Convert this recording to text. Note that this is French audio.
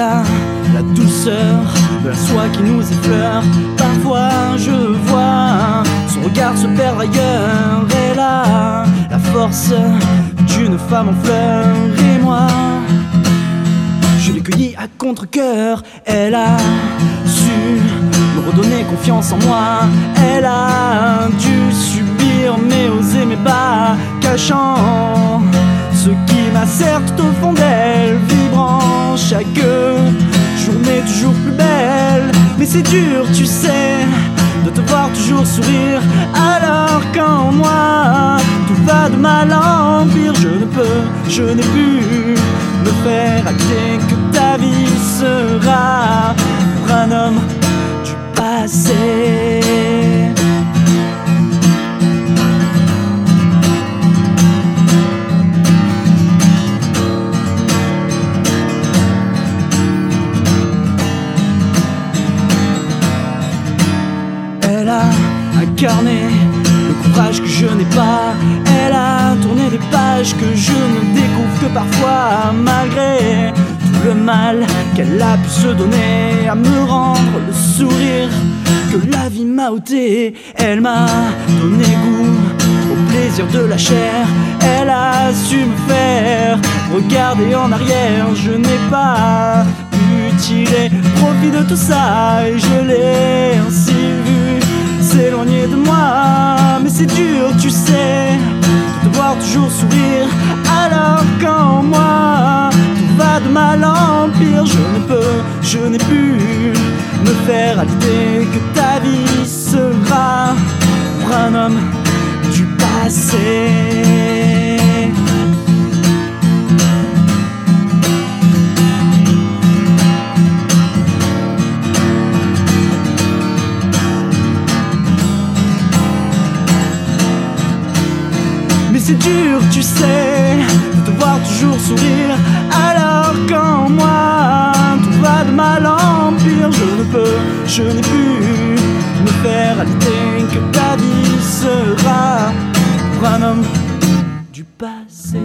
A la douceur de la soie qui nous effleure. Parfois je vois son regard se perdre ailleurs. Elle a la force d'une femme en fleurs. Et moi, je l'ai cueillie à contre-coeur. Elle a su me redonner confiance en moi. Elle a dû subir mes hauts et mes bas, cachant Mais c'est dur, tu sais, de te voir toujours sourire, alors qu'en moi tout va de mal en pire. Je ne peux, je n'ai pu me faire acter que ta vie sera le courage que je n'ai pas. Elle a tourné des pages que je ne découvre que parfois, malgré tout le mal qu'elle a pu se donner à me rendre le sourire que la vie m'a ôté. Elle m'a donné goût au plaisir de la chair. Elle a su me faire regarder en arrière. Je n'ai pas pu tirer profit de tout ça et je l'ai ainsi s'éloigner de moi. Mais c'est dur, tu sais, de te voir toujours sourire alors qu'en moi tout va de mal en pire. Je ne peux, je n'ai pu me faire à l'idée que ta vie sera pour un homme du passé. C'est dur, tu sais, de te voir toujours sourire alors qu'en moi tout va de mal en pire. Je ne peux, je n'ai pu me faire à l'idée que ta vie sera pour un homme du passé.